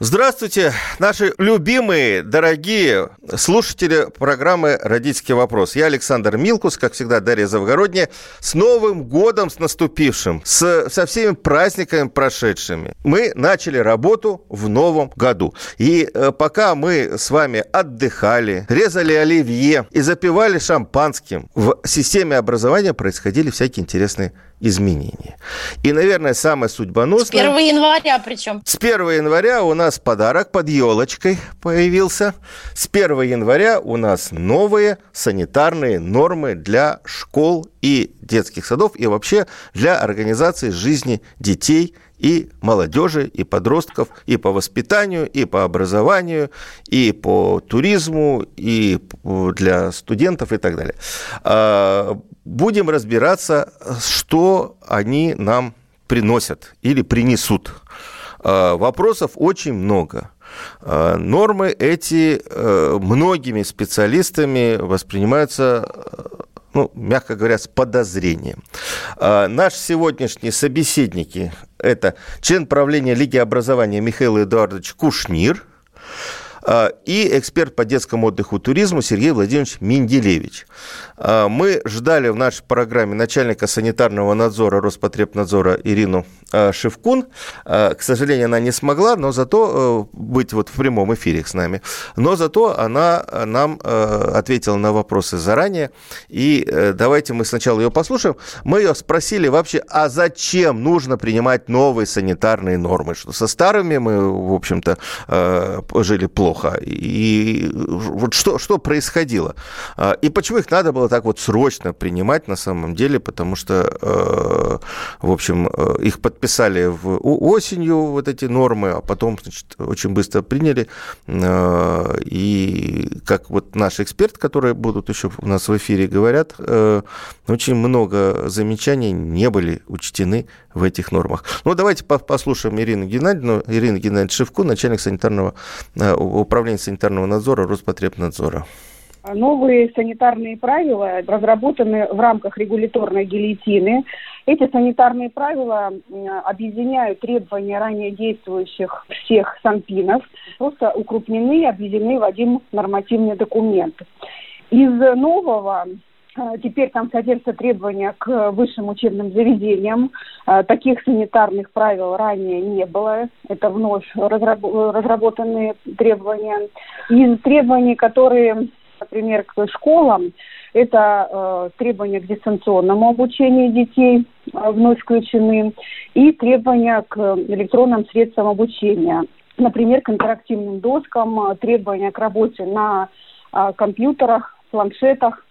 Здравствуйте, наши любимые, дорогие слушатели программы «Родительский вопрос». Я Александр Милкус, как всегда, Дарья Завгородняя. С Новым годом, с наступившим, с, со всеми праздниками прошедшими. Мы начали работу в новом году. И э, пока мы с вами отдыхали, резали оливье и запивали шампанским, в системе образования происходили всякие интересные изменения. И, наверное, самое судьбоносное... С 1 января причем. С 1 января у нас подарок под елочкой появился. С 1 января у нас новые санитарные нормы для школ и детских садов и вообще для организации жизни детей и молодежи, и подростков, и по воспитанию, и по образованию, и по туризму, и для студентов и так далее. А, будем разбираться, что они нам приносят или принесут. А, вопросов очень много. А, нормы эти э, многими специалистами воспринимаются ну, мягко говоря, с подозрением. Наш сегодняшний собеседники – это член правления Лиги образования Михаил Эдуардович Кушнир – а, и эксперт по детскому отдыху и туризму Сергей Владимирович Менделевич. А, мы ждали в нашей программе начальника санитарного надзора Роспотребнадзора Ирину а, Шевкун. К сожалению, она не смогла, но зато быть вот в прямом эфире с нами. Но зато она нам ответила на вопросы заранее. И э, давайте мы сначала ее послушаем. Мы ее спросили вообще, а зачем нужно принимать новые санитарные нормы? Что со старыми мы, в общем-то, жили плохо плохо. И вот что, что происходило? А, и почему их надо было так вот срочно принимать на самом деле? Потому что, э, в общем, э, их подписали в осенью, вот эти нормы, а потом, значит, очень быстро приняли. Э, и как вот наш эксперт, которые будут еще у нас в эфире, говорят, очень много замечаний не были учтены в этих нормах. Ну, давайте послушаем Ирину Геннадьевну, Ирину Геннадьевну Шевку, начальник санитарного управления санитарного надзора Роспотребнадзора. Новые санитарные правила разработаны в рамках регуляторной гильотины. Эти санитарные правила объединяют требования ранее действующих всех санпинов, просто укрупнены и объединены в один нормативный документ. Из нового теперь там содержатся требования к высшим учебным заведениям. А, таких санитарных правил ранее не было. Это вновь разработанные требования. Из требований, которые, например, к школам, это э, требования к дистанционному обучению детей вновь включены и требования к электронным средствам обучения. Например, к интерактивным доскам, требования к работе на компьютерах, планшетах,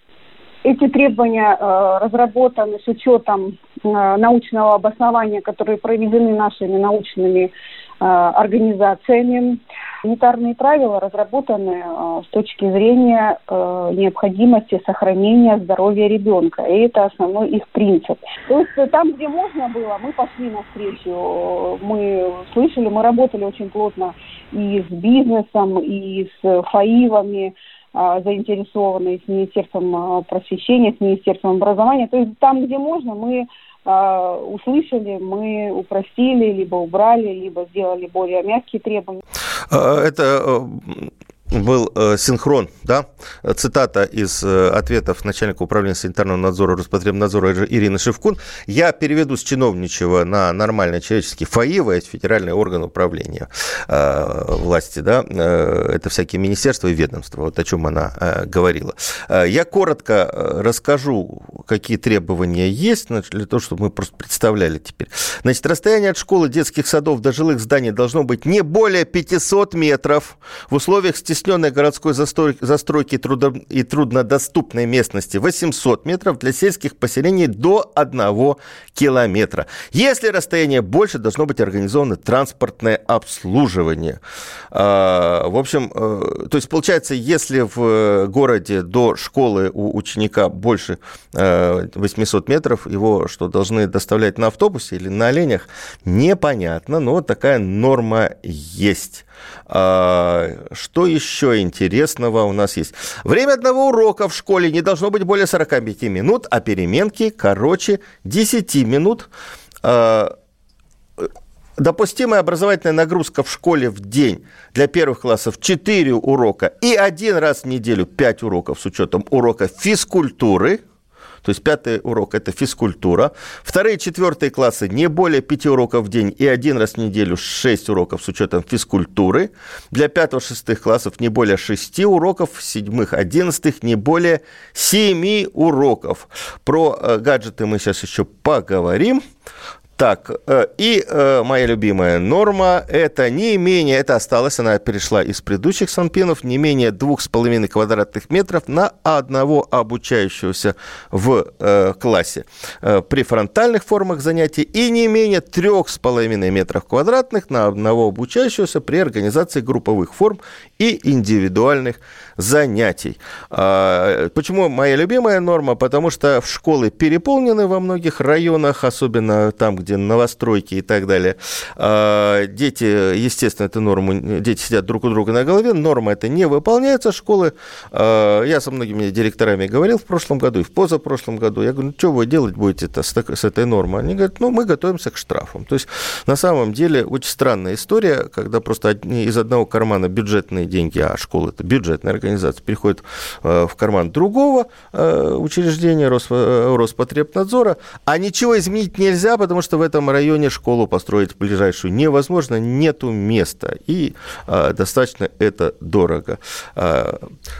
эти требования э, разработаны с учетом э, научного обоснования, которые проведены нашими научными э, организациями. Санитарные правила разработаны э, с точки зрения э, необходимости сохранения здоровья ребенка. И это основной их принцип. То есть э, там, где можно было, мы пошли навстречу. Мы слышали, мы работали очень плотно и с бизнесом, и с ФАИВами, а, заинтересованы с Министерством а, просвещения, с Министерством образования. То есть там, где можно, мы а, услышали, мы упростили, либо убрали, либо сделали более мягкие требования. Это был э, синхрон, да, цитата из э, ответов начальника управления санитарного надзора Роспотребнадзора Ирины Шевкун. Я переведу с чиновничего на нормальный человеческий ФАИВа, это федеральный орган управления э, власти, да, э, это всякие министерства и ведомства, вот о чем она э, говорила. Э, я коротко расскажу, какие требования есть, значит, для того, чтобы мы просто представляли теперь. Значит, расстояние от школы, детских садов до жилых зданий должно быть не более 500 метров в условиях стеснения притесненной городской застройки, застройки и труднодоступной местности 800 метров, для сельских поселений до 1 километра. Если расстояние больше, должно быть организовано транспортное обслуживание. А, в общем, э, то есть получается, если в городе до школы у ученика больше 800 метров, его что, должны доставлять на автобусе или на оленях, непонятно, но такая норма есть. А, что еще интересного у нас есть? Время одного урока в школе не должно быть более 45 минут, а переменки короче 10 минут. А, допустимая образовательная нагрузка в школе в день для первых классов 4 урока и один раз в неделю 5 уроков с учетом урока физкультуры – то есть пятый урок – это физкультура. Вторые четвертые классы – не более пяти уроков в день и один раз в неделю шесть уроков с учетом физкультуры. Для пятого-шестых классов не более шести уроков, седьмых, одиннадцатых не более семи уроков. Про э, гаджеты мы сейчас еще поговорим. Так, э, и э, моя любимая норма – это не менее, это осталось, она перешла из предыдущих санпинов, не менее двух с половиной квадратных метров на одного обучающегося в э, классе при фронтальных формах занятий и не менее трех с половиной метров квадратных на одного обучающегося при организации групповых форм и индивидуальных занятий. А, почему моя любимая норма? Потому что школы переполнены во многих районах, особенно там, где новостройки и так далее. А, дети, естественно, эту норму, дети сидят друг у друга на голове, норма это не выполняется, школы, а, я со многими директорами говорил в прошлом году и в позапрошлом году, я говорю, ну, что вы делать будете с, этой нормой? Они говорят, ну, мы готовимся к штрафам. То есть, на самом деле, очень странная история, когда просто из одного кармана бюджетные деньги, а школа это бюджетная организация, переходят а, в карман другого учреждения Роспотребнадзора, а ничего изменить нельзя, потому что в этом районе школу построить ближайшую невозможно, нету места, и достаточно это дорого.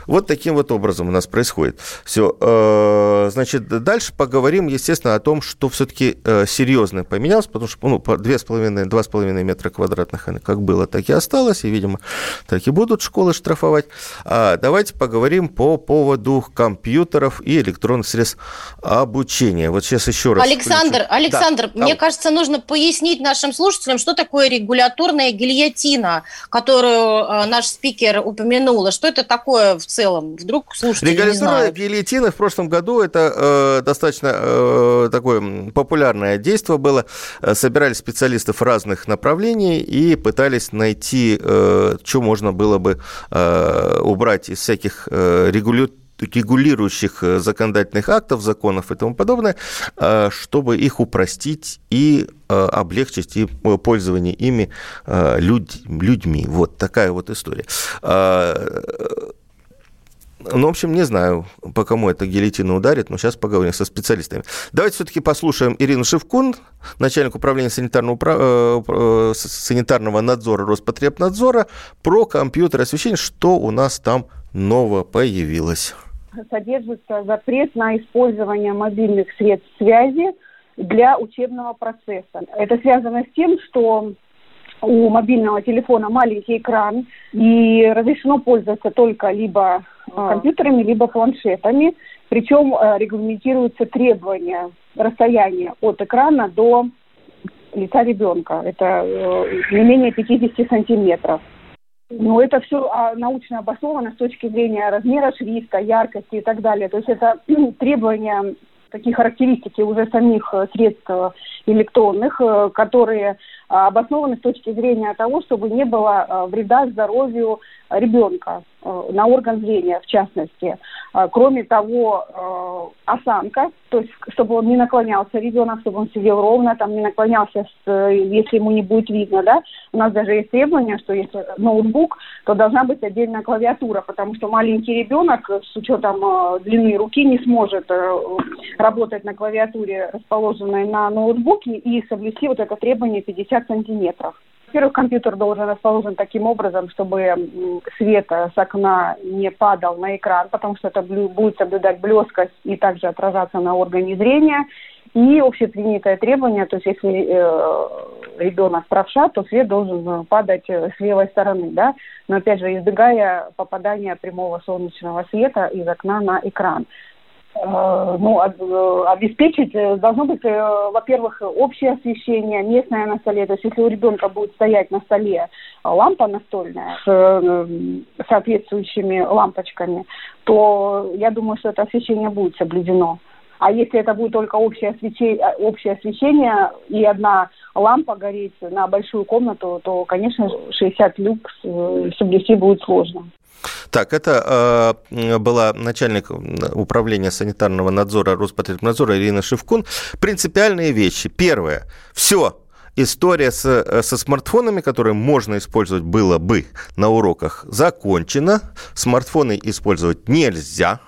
Вот таким вот образом у нас происходит. Все, значит, дальше поговорим, естественно, о том, что все-таки серьезно поменялось, потому что, ну, две с половиной, два с половиной метра квадратных, как было, так и осталось, и, видимо, так и будут школы штрафовать. А, давайте поговорим по поводу компьютеров и электронных средств обучения. Вот сейчас еще раз. Александр, включу. Александр, да. мне кажется, кажется, нужно пояснить нашим слушателям, что такое регуляторная гильотина, которую э, наш спикер упомянула. Что это такое в целом? Вдруг слушатели Регуляторная гильотина в прошлом году это э, достаточно э, такое популярное действие было. Собирали специалистов разных направлений и пытались найти, э, что можно было бы э, убрать из всяких э, регуляторов регулирующих э, законодательных актов, законов и тому подобное, э, чтобы их упростить и облегчить и пользование ими людьми. Вот такая вот история. Ну, в общем, не знаю, по кому эта гильотина ударит, но сейчас поговорим со специалистами. Давайте все-таки послушаем Ирину Шевкун, начальник управления санитарного, санитарного надзора Роспотребнадзора, про компьютер освещение, что у нас там нового появилось содержится запрет на использование мобильных средств связи для учебного процесса. Это связано с тем, что у мобильного телефона маленький экран, и разрешено пользоваться только либо а. компьютерами, либо планшетами. Причем э, регламентируются требования расстояния от экрана до лица ребенка. Это э, не менее 50 сантиметров. Ну, это все а, научно обосновано с точки зрения размера шрифта, яркости и так далее. То есть это требования, такие характеристики уже самих э, средств электронных, которые обоснованы с точки зрения того, чтобы не было а, вреда здоровью ребенка э, на орган зрения, в частности. А, кроме того, осанка, то есть чтобы он не наклонялся ребенок, чтобы он сидел ровно, там не наклонялся, если ему не будет видно, да. У нас даже есть требование, что если ноутбук, то должна быть отдельная клавиатура, потому что маленький ребенок с учетом длины руки не сможет работать на клавиатуре, расположенной на ноутбуке, и соблюсти вот это требование 50 сантиметров. Во-первых, компьютер должен расположен таким образом, чтобы свет с окна не падал на экран, потому что это будет соблюдать блескость и также отражаться на органе зрения. И общепринятое требование, то есть если э, ребенок правша, то свет должен падать с левой стороны, да, но опять же избегая попадания прямого солнечного света из окна на экран. Э, ну, э, обеспечить э, должно быть, во-первых, общее освещение, местное на столе. То есть, если у ребенка будет стоять на столе лампа настольная с соответствующими лампочками, то я думаю, что это освещение будет соблюдено. А если это будет только общее освещение, общее освещение и одна лампа гореть на большую комнату, то, конечно, 60 люкс соблюсти будет сложно. Так, это э, была начальник управления санитарного надзора Роспотребнадзора Ирина Шевкун. Принципиальные вещи. Первое. Все, история с, э, со смартфонами, которые можно использовать было бы на уроках, закончена. Смартфоны использовать нельзя.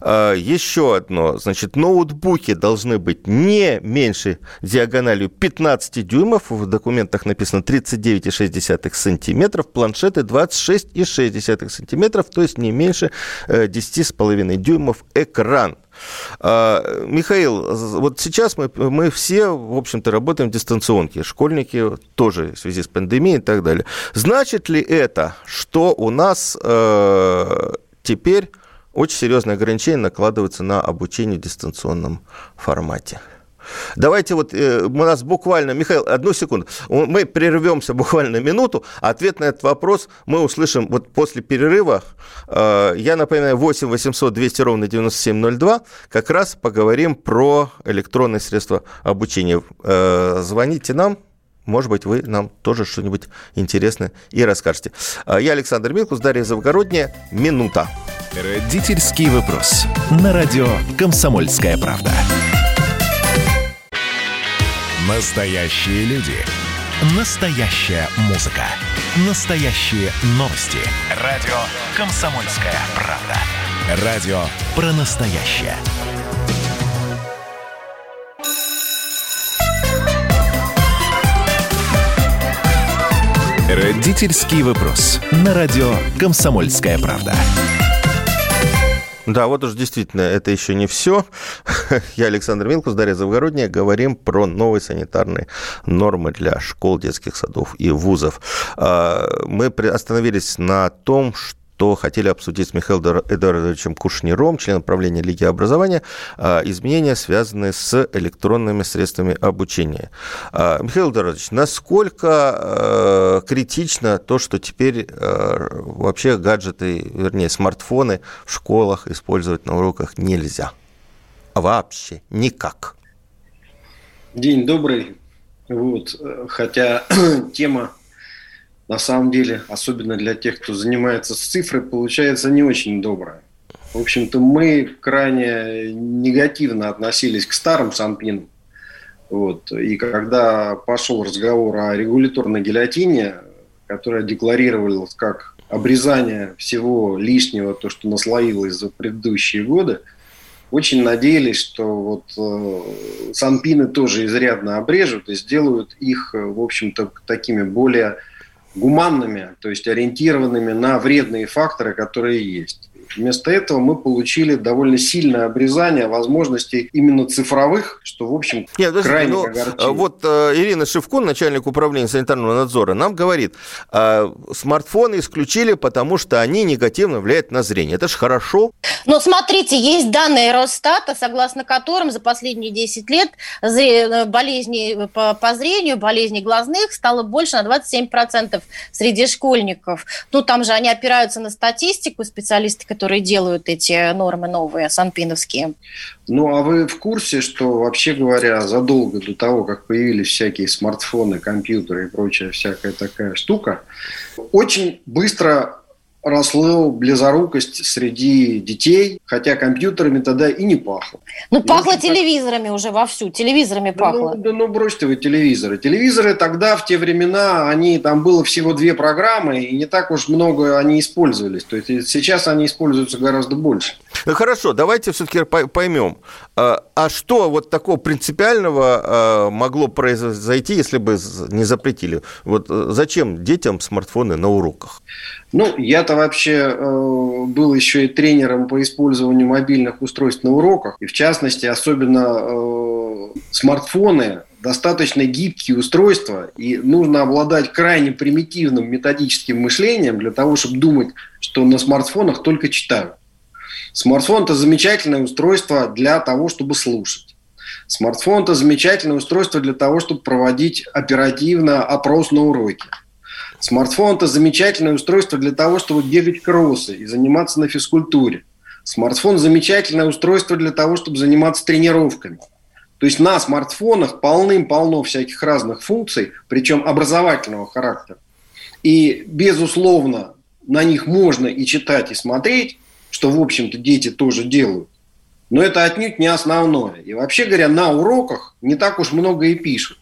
А, еще одно, значит, ноутбуки должны быть не меньше диагональю 15 дюймов, в документах написано 39,6 сантиметров, планшеты 26,6 сантиметров, то есть не меньше 10,5 э, дюймов экран. А, Михаил, вот сейчас мы, мы все, в общем-то, работаем в дистанционке. Школьники тоже в связи с пандемией и так далее. Значит ли это, что у нас э, теперь очень серьезные ограничения накладываются на обучение в дистанционном формате. Давайте вот э, у нас буквально, Михаил, одну секунду, мы прервемся буквально минуту, ответ на этот вопрос мы услышим вот после перерыва. Э, я напоминаю, 8 800 200 ровно 9702, как раз поговорим про электронные средства обучения. Э, звоните нам, может быть, вы нам тоже что-нибудь интересное и расскажете. Я Александр Милкус, Дарья Завгородняя. Минута. Родительский вопрос. На радио «Комсомольская правда». Настоящие люди. Настоящая музыка. Настоящие новости. Радио «Комсомольская правда». Радио про настоящее. Родительский вопрос. На радио «Комсомольская правда». Да, вот уж действительно, это еще не все. Я Александр Милкус, Дарья Завгородняя. Говорим про новые санитарные нормы для школ, детских садов и вузов. А, мы остановились на том, что что хотели обсудить с Михаилом Эдуардовичем Кушниром, членом правления Лиги образования, а, изменения, связанные с электронными средствами обучения. А, Михаил Эдуардович, насколько а, критично то, что теперь вообще гаджеты, вернее, смартфоны в школах использовать на уроках нельзя? Вообще никак. День добрый. Вот. Хотя тема на самом деле, особенно для тех, кто занимается с цифрой, получается не очень добрая. В общем-то, мы крайне негативно относились к старым санпинам. Вот. И когда пошел разговор о регуляторной гильотине, которая декларировалась как обрезание всего лишнего, то, что наслоилось за предыдущие годы, очень надеялись, что вот э, санпины тоже изрядно обрежут и сделают их, в общем-то, такими более гуманными, то есть ориентированными на вредные факторы, которые есть. Вместо этого мы получили довольно сильное обрезание возможностей именно цифровых, что, в общем, Нет, крайне ну, огорчает. Вот э, Ирина Шевкун, начальник управления санитарного надзора, нам говорит, э, смартфоны исключили, потому что они негативно влияют на зрение. Это же хорошо. Но смотрите, есть данные Росстата, согласно которым за последние 10 лет э, болезней по, по зрению, болезней глазных стало больше на 27% среди школьников. Ну, там же они опираются на статистику, специалисты, которые делают эти нормы новые, санпиновские. Ну, а вы в курсе, что, вообще говоря, задолго до того, как появились всякие смартфоны, компьютеры и прочая всякая такая штука, очень быстро росло близорукость среди детей, хотя компьютерами тогда и не пахло. Ну, пахло телевизорами так... уже вовсю, телевизорами да, пахло. Ну, да, ну, бросьте вы телевизоры. Телевизоры тогда, в те времена, они, там было всего две программы, и не так уж много они использовались. То есть сейчас они используются гораздо больше. Ну, хорошо, давайте все-таки поймем. А, а что вот такого принципиального а, могло произойти, если бы не запретили? Вот э, зачем детям смартфоны на уроках? Ну, я-то вообще э, был еще и тренером по использованию мобильных устройств на уроках. И в частности, особенно э, смартфоны достаточно гибкие устройства, и нужно обладать крайне примитивным методическим мышлением для того, чтобы думать, что на смартфонах только читают. Смартфон – это замечательное устройство для того, чтобы слушать. Смартфон – это замечательное устройство для того, чтобы проводить оперативно опрос на уроке. Смартфон – это замечательное устройство для того, чтобы бегать кроссы и заниматься на физкультуре. Смартфон – замечательное устройство для того, чтобы заниматься тренировками. То есть на смартфонах полным-полно всяких разных функций, причем образовательного характера. И, безусловно, на них можно и читать, и смотреть, что, в общем-то, дети тоже делают. Но это отнюдь не основное. И вообще говоря, на уроках не так уж много и пишут.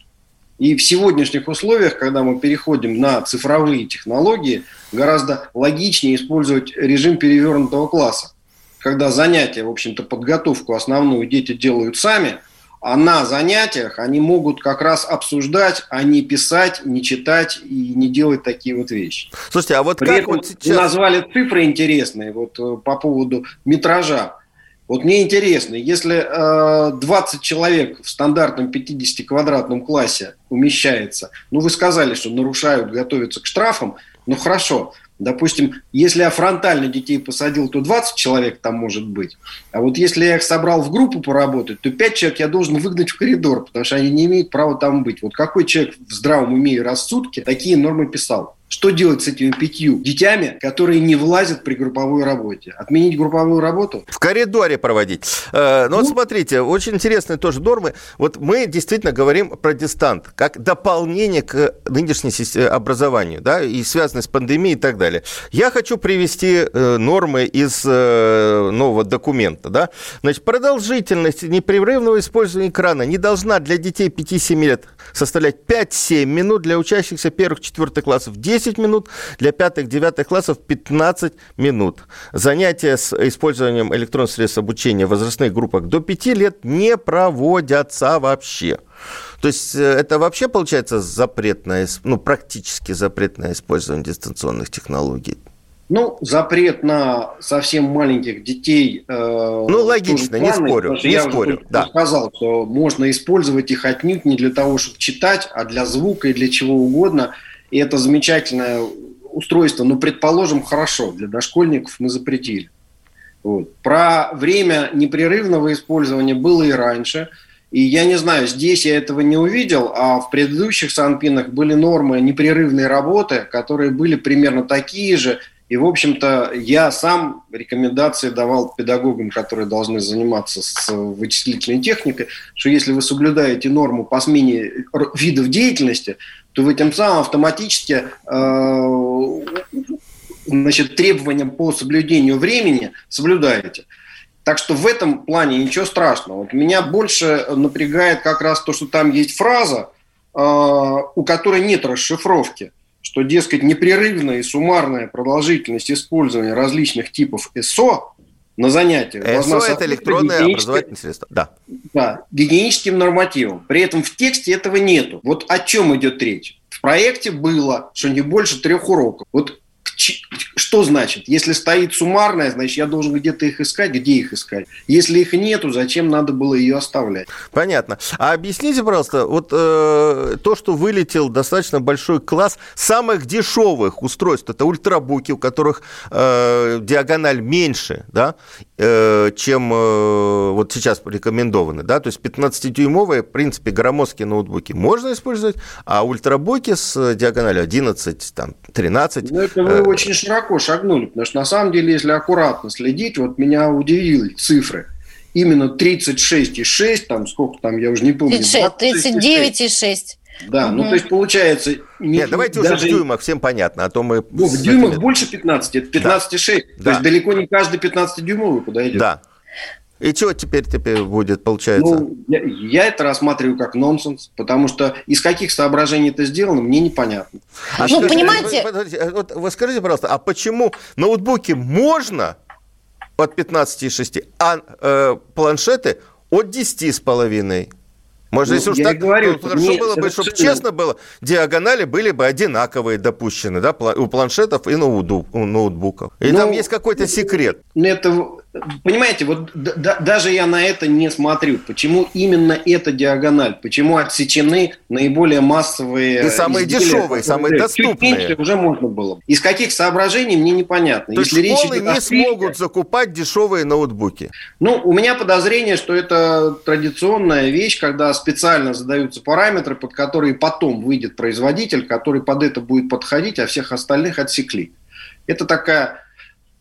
И в сегодняшних условиях, когда мы переходим на цифровые технологии, гораздо логичнее использовать режим перевернутого класса, когда занятия, в общем-то, подготовку основную дети делают сами, а на занятиях они могут как раз обсуждать, а не писать, не читать и не делать такие вот вещи. Слушайте, а вот При как этом вот сейчас... Вы назвали цифры интересные вот э, по поводу метража. Вот мне интересно, если э, 20 человек в стандартном 50-квадратном классе умещается, ну вы сказали, что нарушают, готовятся к штрафам, ну хорошо, Допустим, если я фронтально детей посадил, то 20 человек там может быть. А вот если я их собрал в группу поработать, то 5 человек я должен выгнать в коридор, потому что они не имеют права там быть. Вот какой человек в здравом уме и рассудке такие нормы писал? Что делать с этими пятью детьми, которые не влазят при групповой работе? Отменить групповую работу? В коридоре проводить. Э, ну, вот смотрите, очень интересные тоже нормы. Вот мы действительно говорим про дистант, как дополнение к нынешней образованию, да, и связанной с пандемией и так далее. Я хочу привести э, нормы из э, нового документа, да. Значит, продолжительность непрерывного использования экрана не должна для детей 5-7 лет составлять 5-7 минут, для учащихся первых-четвертых классов 10 10 минут, для пятых-девятых классов 15 минут. Занятия с использованием электронных средств обучения в возрастных группах до 5 лет не проводятся вообще. То есть э, это вообще получается запретное, ну, практически запретное использование дистанционных технологий. Ну, запрет на совсем маленьких детей. Э, ну, логично, не спорю, не я спорю. Уже да. сказал, что можно использовать их отнюдь не для того, чтобы читать, а для звука и для чего угодно и это замечательное устройство, ну, предположим, хорошо, для дошкольников мы запретили. Вот. Про время непрерывного использования было и раньше. И я не знаю, здесь я этого не увидел, а в предыдущих санпинах были нормы непрерывной работы, которые были примерно такие же, и, в общем-то, я сам рекомендации давал педагогам, которые должны заниматься с вычислительной техникой, что если вы соблюдаете норму по смене видов деятельности, то вы тем самым автоматически э, значит, требованиям по соблюдению времени соблюдаете. Так что в этом плане ничего страшного. Вот меня больше напрягает как раз то, что там есть фраза, э, у которой нет расшифровки что, дескать, непрерывная и суммарная продолжительность использования различных типов СО на занятиях СО – это электронное образовательное средство. Да. Да, гигиеническим нормативом. При этом в тексте этого нету. Вот о чем идет речь? В проекте было, что не больше трех уроков. Вот что значит? Если стоит суммарная, значит, я должен где-то их искать. Где их искать? Если их нету, зачем надо было ее оставлять? Понятно. А объясните, пожалуйста, вот э, то, что вылетел достаточно большой класс самых дешевых устройств, это ультрабуки, у которых э, диагональ меньше, да, чем э, вот сейчас рекомендованы, да, то есть 15-дюймовые, в принципе, громоздкие ноутбуки можно использовать, а ультрабуки с диагональю 11, там, 13... Ну, это вы очень широко шагнули, потому что на самом деле, если аккуратно следить, вот меня удивили цифры. Именно 36,6, там сколько там, я уже не помню. 39,6. Да, ну то есть получается... Не, Нет, давайте даже... уже в дюймах, всем понятно, а то мы... Ну, в дюймах больше 15, это 15,6. Да. То есть далеко не каждый 15-дюймовый подойдет. Да. И что теперь теперь будет, получается? Ну, я, я это рассматриваю как нонсенс, потому что из каких соображений это сделано, мне непонятно. А ну, что, понимаете... Вы, вы, вот, вы скажите, пожалуйста, а почему ноутбуки можно от 15,6, а э, планшеты от 10,5? Может, ну, если уж так, говорю, то хорошо было бы, чтобы честно было, диагонали были бы одинаковые допущены, да, у планшетов и ноутбуков. И ну, там есть какой-то секрет. Это понимаете, вот да, даже я на это не смотрю. Почему именно эта диагональ? Почему отсечены наиболее массовые... И самые изделия, дешевые, самые доступные. меньше уже можно было. Из каких соображений, мне непонятно. То Если есть школы не смогут закупать дешевые ноутбуки? Ну, у меня подозрение, что это традиционная вещь, когда специально задаются параметры, под которые потом выйдет производитель, который под это будет подходить, а всех остальных отсекли. Это такая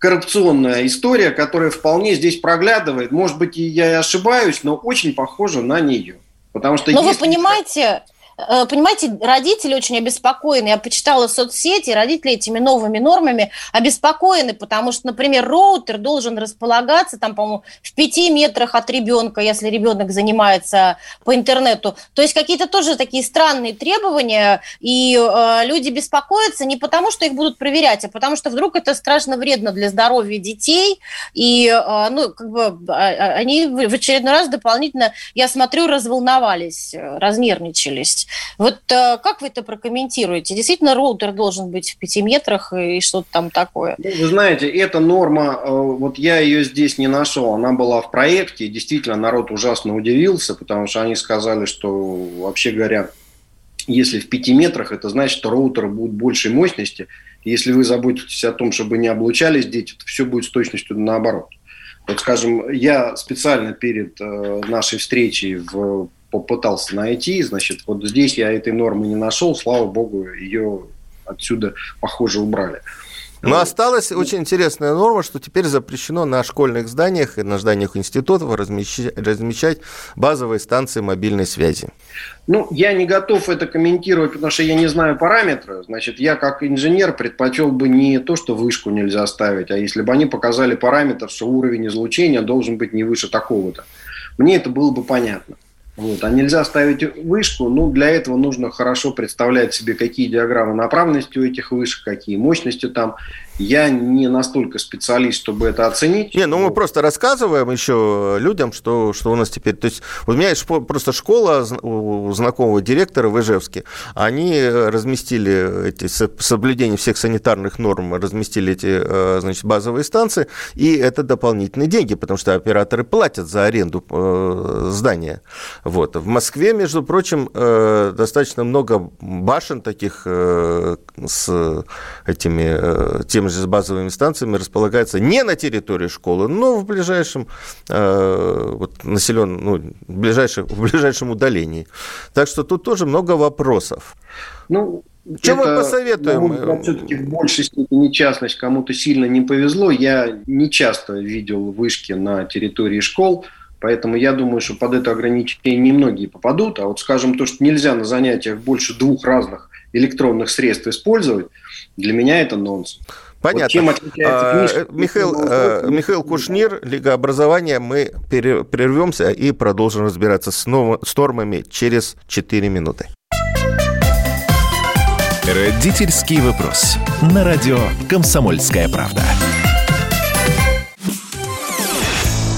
коррупционная история, которая вполне здесь проглядывает. Может быть, я и ошибаюсь, но очень похожа на нее. Потому что но если... вы понимаете, понимаете, родители очень обеспокоены. Я почитала соцсети, родители этими новыми нормами обеспокоены, потому что, например, роутер должен располагаться, там, по-моему, в пяти метрах от ребенка, если ребенок занимается по интернету. То есть какие-то тоже такие странные требования, и э, люди беспокоятся не потому, что их будут проверять, а потому что вдруг это страшно вредно для здоровья детей, и, э, ну, как бы а, а, они в очередной раз дополнительно, я смотрю, разволновались, э, разнервничались есть. Вот э, как вы это прокомментируете? Действительно, роутер должен быть в пяти метрах и что-то там такое? Ну, вы знаете, эта норма, э, вот я ее здесь не нашел, она была в проекте, действительно, народ ужасно удивился, потому что они сказали, что, вообще говоря, если в пяти метрах, это значит, что роутеры будут большей мощности. Если вы заботитесь о том, чтобы не облучались дети, то все будет с точностью наоборот. Вот, скажем, я специально перед э, нашей встречей в попытался найти, значит, вот здесь я этой нормы не нашел, слава богу, ее отсюда, похоже, убрали. Но осталась очень интересная норма, что теперь запрещено на школьных зданиях и на зданиях институтов размещать, размещать базовые станции мобильной связи. Ну, я не готов это комментировать, потому что я не знаю параметры. Значит, я как инженер предпочел бы не то, что вышку нельзя ставить, а если бы они показали параметр, что уровень излучения должен быть не выше такого-то. Мне это было бы понятно. Вот. А нельзя ставить вышку, ну, для этого нужно хорошо представлять себе, какие диаграммы направленности у этих вышек, какие мощности там. Я не настолько специалист, чтобы это оценить. Не, ну мы просто рассказываем еще людям, что, что у нас теперь... То есть у меня есть просто школа у знакомого директора в Ижевске. Они разместили эти соблюдение всех санитарных норм, разместили эти, э, значит, базовые станции, и это дополнительные деньги, потому что операторы платят за аренду э, здания. Вот. В Москве, между прочим, э, достаточно много башен таких с этими тем теми же базовыми станциями располагается не на территории школы, но в ближайшем э, вот, населен, ну, в, ближайшем, в ближайшем удалении. Так что тут тоже много вопросов. Ну, чем мы посоветуем? Все-таки в большей степени частность кому-то сильно не повезло. Я не часто видел вышки на территории школ, поэтому я думаю, что под это ограничение немногие попадут. А вот, скажем, то, что нельзя на занятиях больше двух разных электронных средств использовать, для меня это нонсенс. Понятно. Вот чем отличается а, книжка? Михаил, а, Михаил Кушнир, Лига образования. Мы прервемся и продолжим разбираться с, нов... с нормами через 4 минуты. Родительский вопрос. На радио «Комсомольская правда».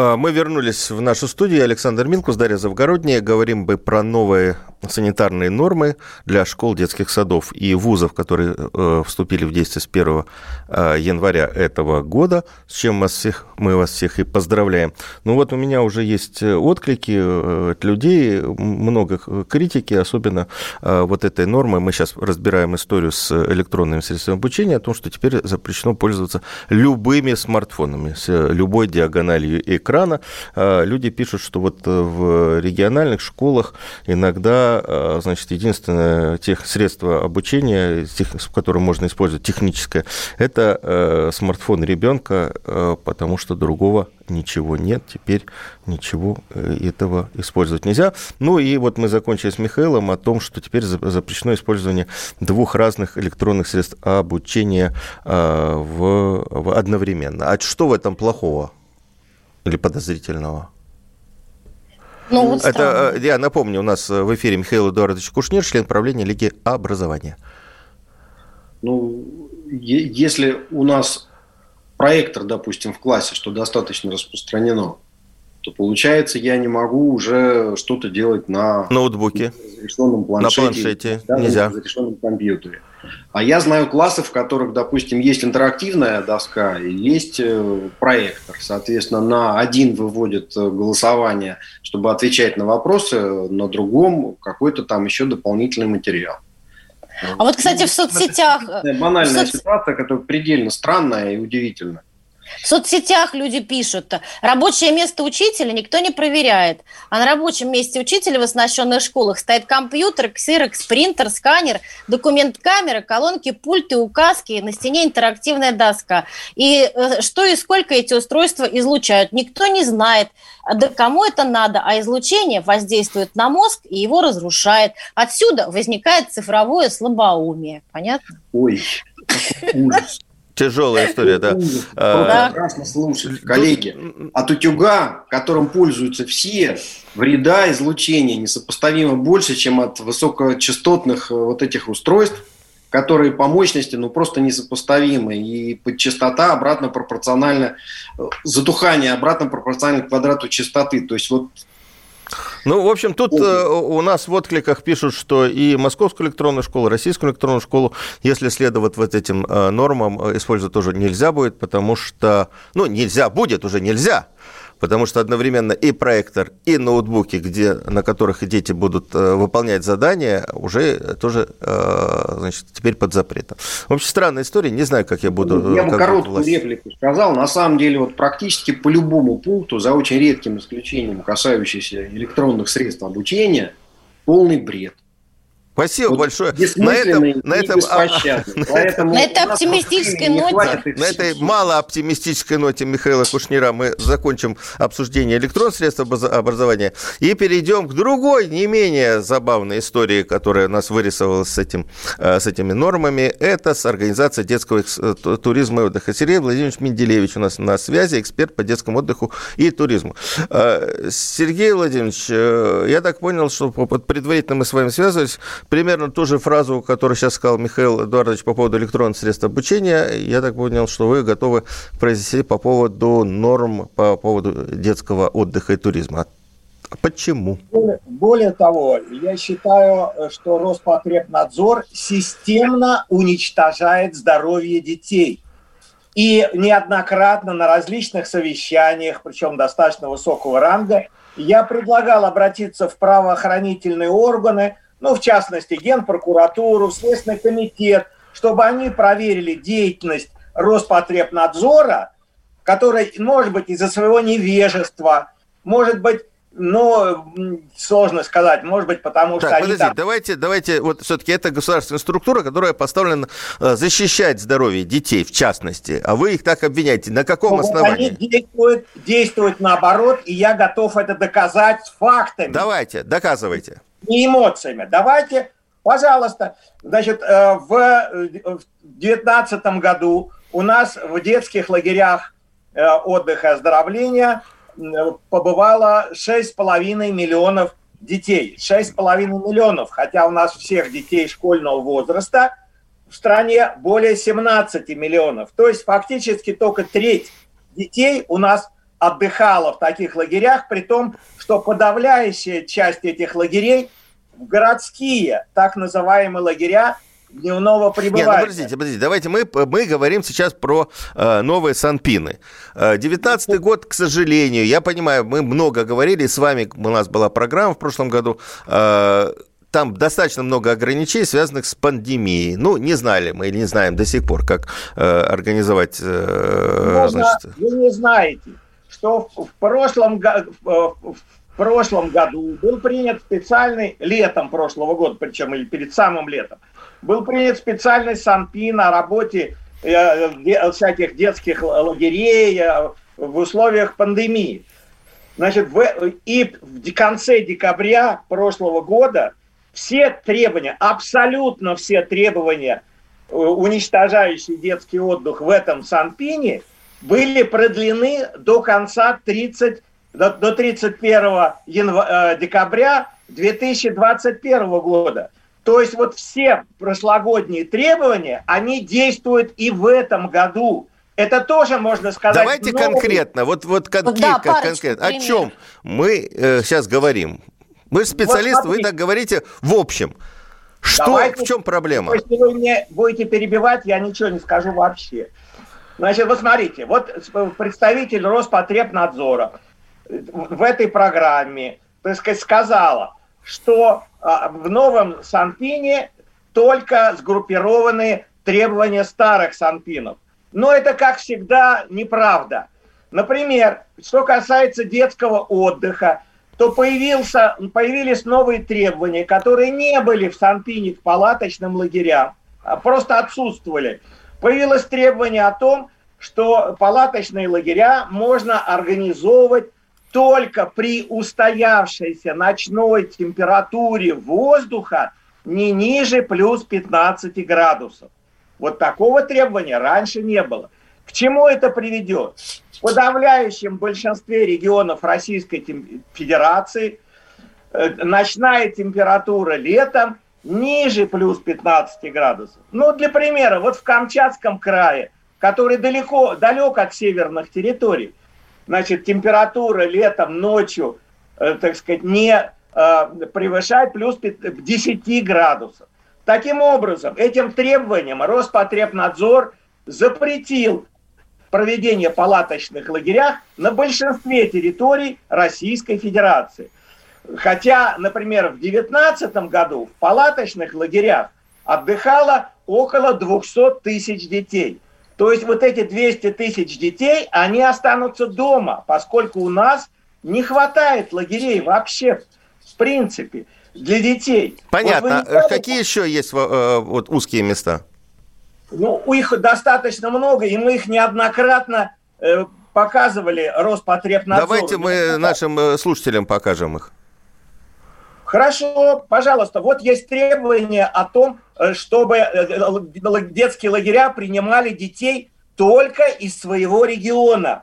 А, мы вернулись в нашу студию. Александр Милкус, Дарья Завгородняя. Говорим бы про новые санитарные нормы для школ, детских садов и вузов, которые э, вступили в действие с 1 э, января этого года, с чем вас всех, мы вас всех и поздравляем. Ну вот у меня уже есть отклики э, от людей, много критики, особенно вот этой нормы. Мы сейчас разбираем историю с электронными средствами обучения, о том, что теперь запрещено пользоваться любыми смартфонами, с любой диагональю экрана экрана. Э, люди пишут, что вот э, в региональных школах иногда, э, значит, единственное тех средство обучения, тех, которое можно использовать, техническое, это смартфон ребенка, потому что другого ничего нет, теперь ничего этого использовать нельзя. Ну и вот мы закончили с Михаилом о том, что теперь запрещено использование двух разных электронных средств обучения в, в одновременно. А что в этом плохого или подозрительного? Ну, вот Это, э, я напомню, у нас в эфире Михаил Эдуардович Кушнир, член правления Лиги образования. Ну, е- если у нас проектор, допустим, в классе, что достаточно распространено, то получается, я не могу уже что-то делать на Ноутбуке, разрешенном планшете, на планшете да, нельзя. на разрешенном компьютере. А я знаю классы, в которых, допустим, есть интерактивная доска и есть э, проектор. Соответственно, на один выводит э, голосование, чтобы отвечать на вопросы, на другом какой-то там еще дополнительный материал. А вот, кстати, в соцсетях... Это банальная в соц- ситуация, которая предельно странная и удивительная. В соцсетях люди пишут, рабочее место учителя никто не проверяет, а на рабочем месте учителя в оснащенных школах стоит компьютер, ксерокс, принтер, сканер, документ-камера, колонки, пульты, указки, на стене интерактивная доска. И э, что и сколько эти устройства излучают, никто не знает, да кому это надо, а излучение воздействует на мозг и его разрушает. Отсюда возникает цифровое слабоумие. Понятно? Ой, ужас. Тяжелая история, да. А, Да. Ужасно слушать, коллеги. От утюга, которым пользуются все, вреда излучения несопоставимо больше, чем от высокочастотных э, вот этих устройств, которые по мощности ну просто несопоставимы. И частота обратно пропорциональна, э, затухание обратно пропорционально квадрату частоты. То есть вот Ну, в общем, тут э, у нас в откликах пишут, что и Московскую электронную школу, Российскую электронную школу, если следовать вот этим э, нормам, э, использовать тоже нельзя будет, потому что, ну, нельзя будет, уже нельзя, потому что одновременно и проектор, и ноутбуки, где, на которых дети будут э, выполнять задания, уже тоже, э, значит, теперь под запретом. В общем, странная история, не знаю, как я буду... Ну, Я э, бы как короткую власть- реплику сказал. На самом деле, вот практически по любому пункту, за очень редким исключением, касающимся электронных средств обучения, полный бред. Спасибо Вот большое. На этом, на и этом. Поэтому На этой оптимистической ноте. На этой всех. мало оптимистической ноте Михаила Кушнира мы закончим обсуждение электронных средств образования и перейдем к другой, не менее забавной истории, которая у нас вырисовалась с, этим, э, с этими нормами. Это с организацией детского э, ту- туризма и отдыха. Сергей Владимирович Менделевич у нас на связи, эксперт по детскому отдыху и туризму. Э, Сергей Владимирович, я так понял, что предварительно мы с вами связывались, примерно ту же фразу, которую сейчас сказал Михаил Эдуардович по поводу электронных средств обучения, я так понял, что вы готовы произнести по поводу норм, по поводу детского отдыха и туризма. А Почему? Более, того, я считаю, что Роспотребнадзор системно уничтожает здоровье детей. И неоднократно на различных совещаниях, причем достаточно высокого ранга, я предлагал обратиться в правоохранительные органы, ну, в частности, Генпрокуратуру, в Следственный комитет, чтобы они проверили деятельность Роспотребнадзора, который, может быть, из-за своего невежества, может быть, ну, м, сложно сказать, может быть, потому что Так, они подождите, там... давайте, давайте, вот все-таки это государственная структура, которая поставлена э, защищать здоровье детей, в частности, а вы их так обвиняете. На каком Вот основании? Они действуют, действуют наоборот, и я готов это доказать фактами, Давайте, доказывайте. Не эмоциями. Давайте, пожалуйста. Значит, э, в э, в 2019 году у нас в детских лагерях э, отдыха и оздоровления э, побывало 6,5 миллионов детей. 6,5 миллионов, хотя у нас всех детей школьного возраста в стране более 17 миллионов. То есть фактически только треть детей у нас отдыхала в таких лагерях, при том, что подавляющая часть этих лагерей в городские, так называемые лагеря дневного Нет, ну пребывания. подождите, подождите, давайте мы, мы говорим сейчас про э, новые санпины. Девятнадцатый год, к сожалению, я понимаю, мы много говорили, с вами у нас была программа в прошлом году, э, там достаточно много ограничений, связанных с пандемией. Ну, не знали мы или не знаем до сих пор, как э, организовать... э, Можно, значит, вы не знаете. Что в, прошлом, го- в, прошлом году был принят специальный, летом прошлого года, причем или перед самым летом, был принят специальный санпин о работе э, всяких детских лагерей э, в условиях пандемии. Значит, в, и в конце декабря прошлого года все требования, абсолютно все требования, э, уничтожающие детский отдых в этом Санпине, были продлены до конца 30, до, до 31 янва- э, декабря 2021 года. То есть вот все прошлогодние требования, они действуют и в этом году. Это тоже можно сказать. Давайте новый- конкретно, вот, вот кон- Да, кон- парочку конкретно. О примеров. чем мы сейчас говорим? Вы же специалист, вы смотрите. так говорите в общем. Что, Давайте- в чем проблема? Если вы мне будете перебивать, я ничего не скажу вообще. Значит, вот смотрите, вот с- представитель Роспотребнадзора в этой программе, так сказать, сказала, что а, в новом Санпине только сгруппированы требования старых Санпинов. Но это, как всегда, неправда. Например, что касается детского отдыха, то появился, появились новые требования, которые не были в Санпине в палаточном лагерях, а просто отсутствовали. Появилось требование о том, что палаточные лагеря можно организовывать только при устоявшейся ночной температуре воздуха не ниже плюс 15 градусов. Вот такого требования раньше не было. К чему это приведет? В подавляющем большинстве регионов Российской Федерации э, ночная температура летом ниже плюс 15 градусов. Ну, для примера, вот в Камчатском крае, который далеко, далек от северных территорий, значит, температура летом ночью, э, так сказать, не э, превышает плюс пят- 10 градусов. Таким образом, этим требованием Роспотребнадзор запретил проведение палаточных лагерях на большинстве территорий Российской Федерации. Хотя, например, в 2019 году в палаточных лагерях отдыхало около 200 тысяч детей. То есть вот эти 200 тысяч детей, они останутся дома, поскольку у нас не хватает лагерей вообще, в принципе, для детей. Понятно. Вот Э, Какие еще есть э, вот узкие места? ну, у их достаточно много, и мы их неоднократно э, показывали Роспотребнадзору. Давайте мы нашим слушателям покажем их. Хорошо, пожалуйста. Вот есть требование о том, э, чтобы э, детские лагеря принимали детей только из своего региона,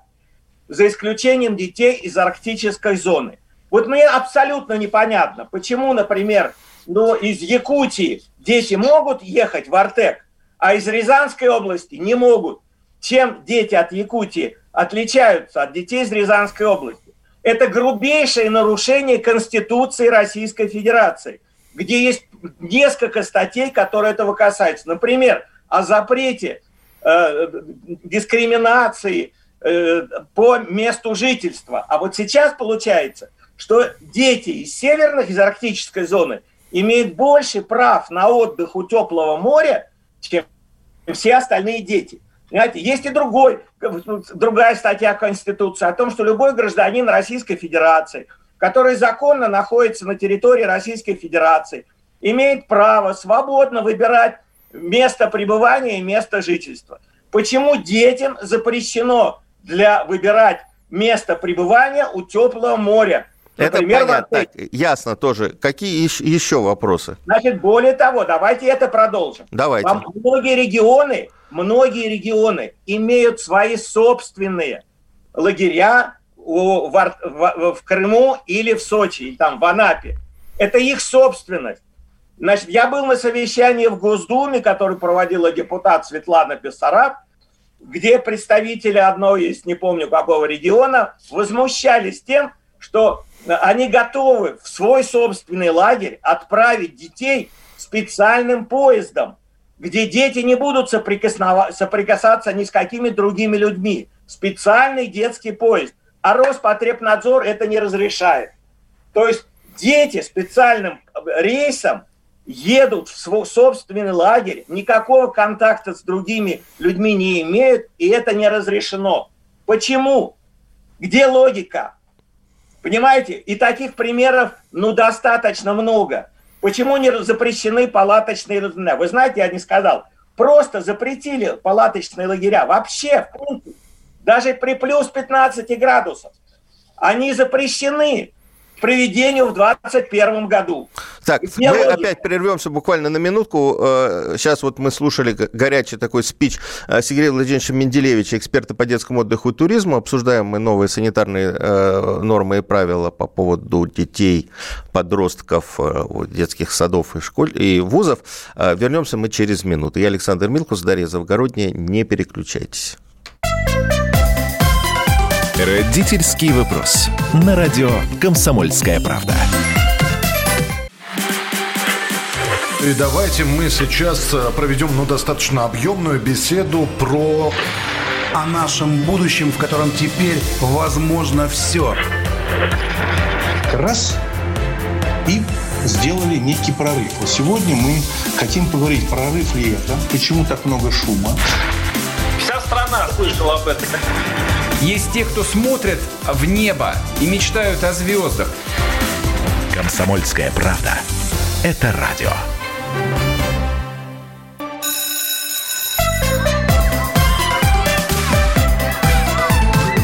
за исключением детей из арктической зоны. Вот мне абсолютно непонятно, почему, например, ну, из Якутии дети могут ехать в Артек, а из Рязанской области не могут. Чем дети от Якутии отличаются от детей из Рязанской области? Это грубейшее нарушение Конституции Российской Федерации, где есть несколько статей, которые этого касаются. Например, о запрете э, дискриминации э, по месту жительства. А вот сейчас получается, что дети из северных, из арктической зоны имеют больше прав на отдых у теплого моря, чем все остальные дети. Понимаете, есть и другой, другая статья Конституции о том, что любой гражданин Российской Федерации, который законно находится на территории Российской Федерации, имеет право свободно выбирать место пребывания и место жительства. Почему детям запрещено для выбирать место пребывания у теплого моря? Это Например, в понятно. Так, ясно тоже. Какие еще, вопросы? Значит, более того, давайте это продолжим. Давайте. Вам многие регионы, многие регионы имеют свои собственные лагеря в, Крыму или в Сочи, или там в Анапе. Это их собственность. Значит, я был на совещании в Госдуме, который проводила депутат Светлана Бессараб, где представители одной из, не помню какого региона, возмущались тем, что они готовы в свой собственный лагерь отправить детей специальным поездом, где дети не будут соприкасаться ни с какими другими людьми. Специальный детский поезд. А Роспотребнадзор это не разрешает. То есть дети специальным рейсом едут в свой собственный лагерь, никакого контакта с другими людьми не имеют, и это не разрешено. Почему? Где логика? Понимаете? И таких примеров, ну, достаточно много. Почему не запрещены палаточные лагеря? Вы знаете, я не сказал. Просто запретили палаточные лагеря. Вообще, в принципе, даже при плюс 15 градусов. Они запрещены проведению в 2021 году. Так, Где мы логика? опять прервемся буквально на минутку. Э, Сейчас вот мы слушали горячий такой спич э, Сергея Владимировича Менделевича, эксперта по детскому отдыху и туризму. Обсуждаем мы новые санитарные э, нормы и правила по поводу детей, подростков, детских садов и школ и вузов. Вернемся мы через минуту. Я Александр Милкус, Дарья Завгородняя. Не переключайтесь. Родительский вопрос. На радио «Комсомольская правда». И давайте мы сейчас э, проведем ну, достаточно объемную беседу про... о нашем будущем, в котором теперь возможно все. Раз и сделали некий прорыв. Вот сегодня мы хотим поговорить, прорыв ли это, почему так много шума. Вся страна слышала об этом. Есть те, кто смотрят в небо и мечтают о звездах. «Комсомольская правда». Это радио.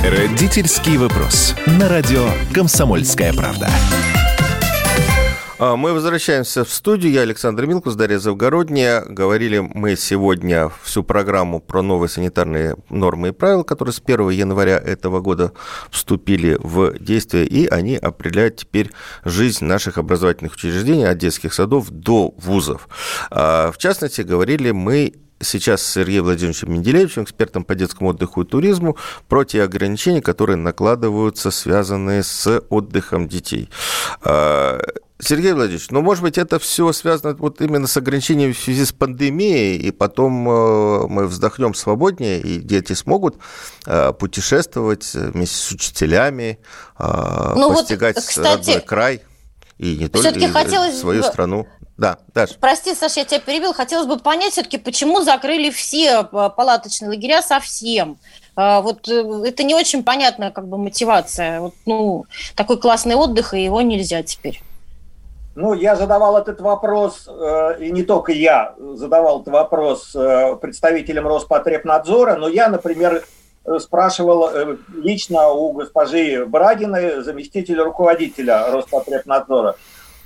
Родительский вопрос. На радио «Комсомольская правда». А, Мы возвращаемся в студию. Я Александр Милкус, Дарья Завгородняя. Говорили мы сегодня всю программу про новые санитарные нормы и правила, которые с 1 января этого года вступили в действие, и они определяют теперь жизнь наших образовательных учреждений от детских садов до вузов. А, В частности, говорили мы сейчас с Сергеем Владимировичем Менделеевичем, экспертом по детскому отдыху и туризму, про те ограничения, которые накладываются, связанные с отдыхом детей. Сергей Владимирович, ну, может быть, это все связано вот именно с ограничением в связи с пандемией, и потом э, мы вздохнем свободнее, и дети смогут э, путешествовать вместе с учителями, э, Ну вот, постигать кстати, родной край, и не только и хотелось свою бы- страну. Да, Даша. Прости, Саша, я тебя перебил. Хотелось бы понять все-таки, почему закрыли все палаточные лагеря совсем. Вот это не очень понятная как бы мотивация. Вот, ну, такой классный отдых, и его нельзя теперь. Ну, я задавал этот вопрос, э, и не только я задавал этот вопрос э, представителям Роспотребнадзора, но я, например, э, спрашивал лично у госпожи Брагиной, заместителя руководителя Роспотребнадзора.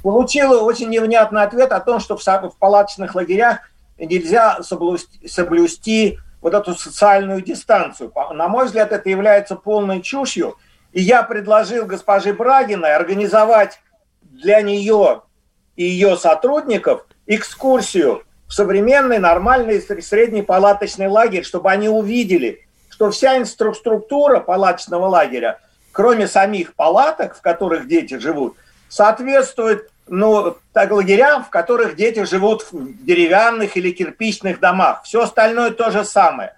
Получил очень невнятный ответ о том, что в, палаточных лагерях нельзя соблюсти, соблюсти вот эту социальную дистанцию. На мой взгляд, это является полной чушью. И я предложил госпоже Брагиной организовать для нее и ее сотрудников экскурсию в современный нормальный ср- средний палаточный лагерь, чтобы они увидели, что вся инстру- структура палаточного лагеря, кроме самих палаток, в которых дети живут, соответствует ну, так, лагерям, в которых дети живут в деревянных или кирпичных домах. Все остальное то же самое.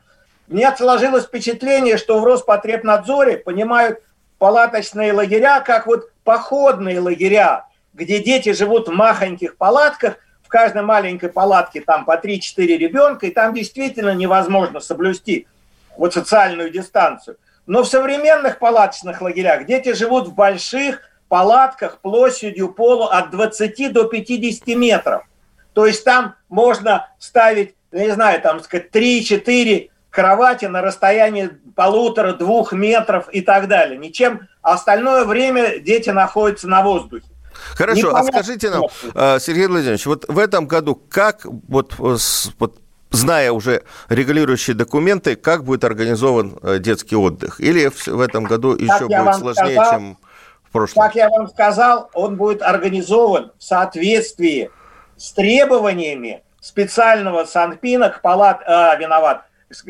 Мне сложилось впечатление, что в Роспотребнадзоре понимают палаточные лагеря как вот походные лагеря, где дети живут в махоньких палатках, в каждой маленькой палатке там по 3-4 ребенка, и там действительно невозможно соблюсти вот социальную дистанцию. Но в современных палаточных лагерях дети живут в больших палатках площадью полу от 20 до 50 метров. То есть там можно ставить, не знаю, там сказать, 3-4 кровати на расстоянии полутора-двух метров и так далее. Ничем а остальное время дети находятся на воздухе. Хорошо, Непонятно, а скажите нам, э, Сергей Владимирович, вот в этом году как, вот, э, вот зная уже регулирующие документы, как будет организован э, детский отдых? Или в этом году еще будет сложнее, сказал, чем в прошлом? Как я вам сказал, он будет организован в соответствии с требованиями специального Санпина к палат, а, виноват,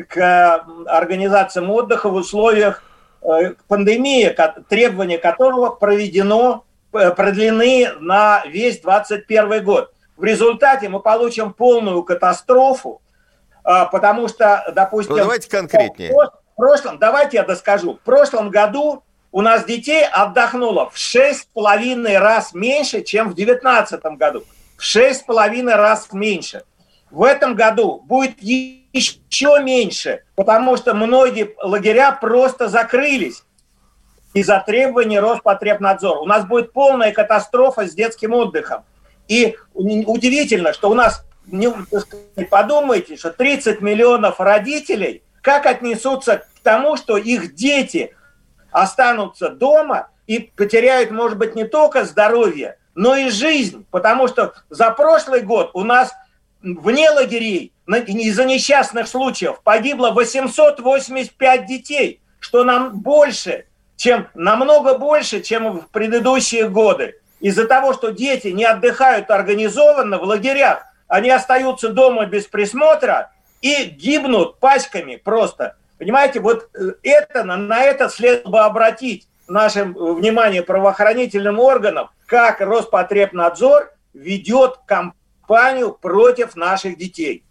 к организациям отдыха в условиях э, пандемии, ко- требования которого проведено, э, продлены на весь 2021 год. В результате мы получим полную катастрофу, а, потому что, допустим... Ну, давайте конкретнее. В прош- в прошлом, давайте я доскажу. В прошлом году у нас детей отдохнуло в шесть с половиной раз меньше, чем в 2019 году. В шесть с половиной раз меньше. В этом году будет еще меньше, потому что многие лагеря просто закрылись. из-за требований Роспотребнадзора. У нас будет полная катастрофа с детским отдыхом. И удивительно, что у нас, не подумайте, что 30 миллионов родителей как отнесутся к тому, что их дети останутся дома и потеряют, может быть, не только здоровье, но и жизнь. Потому что за прошлый год у нас вне лагерей из-за несчастных случаев погибло 885 детей, что нам больше, чем намного больше, чем в предыдущие годы. Из-за того, что дети не отдыхают организованно в лагерях, они остаются дома без присмотра и гибнут пачками просто. Понимаете, вот э, это, на, это следовало бы обратить наше внимание правоохранительным органам, как Роспотребнадзор ведет кампанию против наших детей.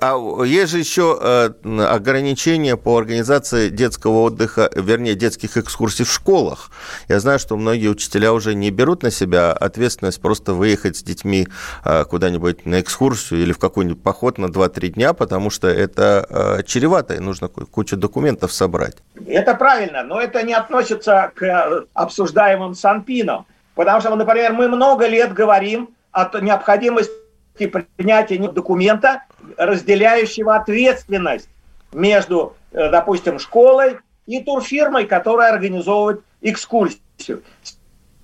А есть же еще э, ограничения по организации детского отдыха, вернее, детских экскурсий в школах. Я знаю, что многие учителя уже не берут на себя ответственность просто выехать с детьми э, куда-нибудь на экскурсию или в какой-нибудь поход на 2-3 дня, потому что это э, чревато, и нужно кучу документов собрать. Это правильно, но это не относится к обсуждаемым санпинам. Потому что, например, мы много лет говорим о необходимости принятия документа, разделяющего ответственность между, э, допустим, школой и турфирмой, которая организовывает экскурсию.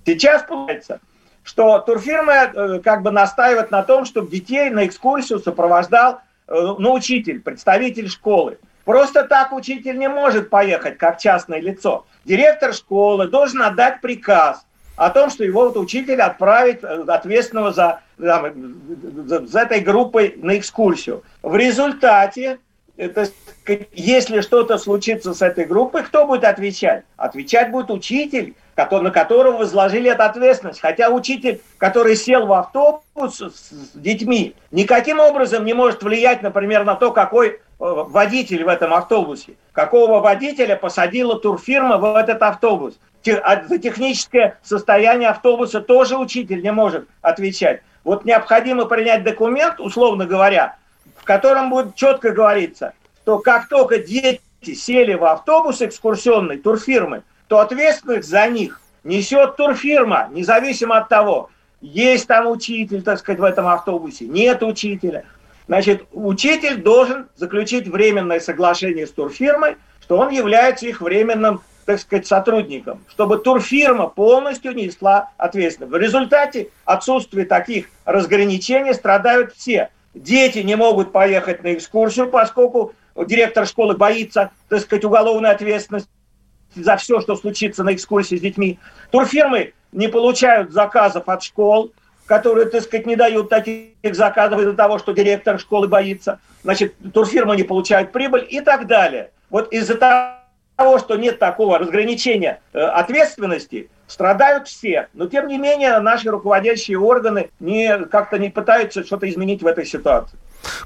Сейчас получается, что турфирма э, как бы настаивает на том, чтобы детей на экскурсию сопровождал э, ну, учитель, представитель школы. Просто так учитель не может поехать, как частное лицо. Директор школы должен отдать приказ о том, что его вот учитель отправит ответственного за там, с этой группой на экскурсию. В результате, это, если что-то случится с этой группой, кто будет отвечать? Отвечать будет учитель, который, на которого возложили эту ответственность. Хотя учитель, который сел в автобус с детьми, никаким образом не может влиять, например, на то, какой э, водитель в этом автобусе. Какого водителя посадила турфирма в этот автобус. А за техническое состояние автобуса тоже учитель не может отвечать. Вот необходимо принять документ, условно говоря, в котором будет четко говориться, что как только дети сели в автобус экскурсионный турфирмы, то ответственность за них несет турфирма, независимо от того, есть там учитель, так сказать, в этом автобусе, нет учителя. Значит, учитель должен заключить временное соглашение с турфирмой, что он является их временным так сказать, сотрудникам, чтобы турфирма полностью несла ответственность. В результате отсутствия таких разграничений страдают все. Дети не могут поехать на экскурсию, поскольку директор школы боится, так сказать, уголовной ответственности за все, что случится на экскурсии с детьми. Турфирмы не получают заказов от школ, которые, так сказать, не дают таких заказов из-за того, что директор школы боится. Значит, турфирмы не получают прибыль и так далее. Вот из-за того, того, что нет такого разграничения э, ответственности, страдают все. Но тем не менее наши руководящие органы не, как-то не пытаются что-то изменить в этой ситуации.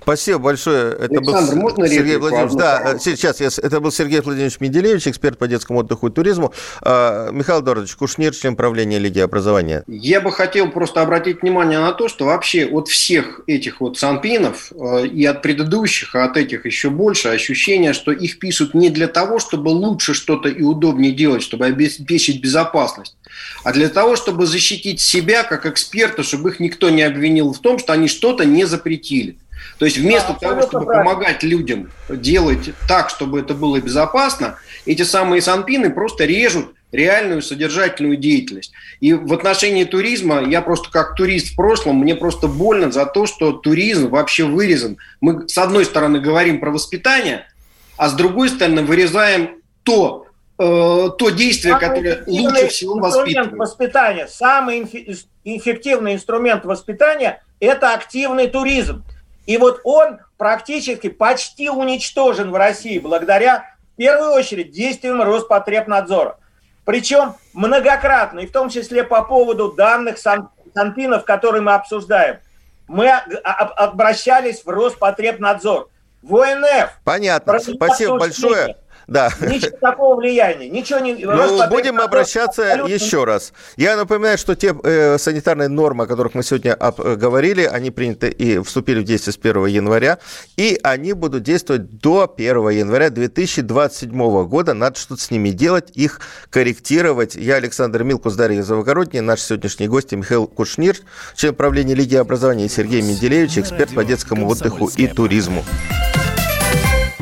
Спасибо большое. Это Александр, был можно Сергей? Владимирович. Да, вторую? сейчас я, это был Сергей Владимирович Менделевич, эксперт по детскому отдыху и туризму. А, Михаил Дородович Кушнир, член правления Лиги образования. Я бы хотел просто обратить внимание на то, что вообще от всех этих вот санпинов э, и от предыдущих, а от этих еще больше ощущение, что их пишут не для того, чтобы лучше что-то и удобнее делать, чтобы обеспечить безопасность, а для того, чтобы защитить себя как эксперта, чтобы их никто не обвинил в том, что они что-то не запретили. То есть вместо Да, того, чтобы правильно. помогать людям делать так, чтобы это было безопасно, эти самые санпины просто режут реальную содержательную деятельность. И в отношении туризма, я просто как турист в прошлом, мне просто больно за то, что туризм вообще вырезан. Мы с одной стороны говорим про воспитание, а с другой стороны вырезаем то, э, то действие, Самый которое лучше всего инструмент воспитывает. воспитания, самый эффективный инструмент воспитания – это активный туризм. И вот он практически почти уничтожен в России благодаря, в первую очередь, действиям Роспотребнадзора. Причем многократно, и в том числе по поводу данных сан- санпинов, которые мы обсуждаем. Мы обращались в Роспотребнадзор, в ОНФ. Понятно. Спасибо обсуждение. большое. Да. Ничего такого влияния. Ничего не... Ну, будем обращаться абсолютно... еще раз. Я напоминаю, что те э, санитарные нормы, о которых мы сегодня об, э, говорили, они приняты и вступили в действие с 1 января, и они будут действовать до 1 января 2027 года. Надо что-то с ними делать, их корректировать. Я Александр Милкус, Дарья Завогородний, наш сегодняшний гость Михаил Кушнир, член правления Лиги образования Сергей Менделевич, эксперт по детскому отдыху и туризму.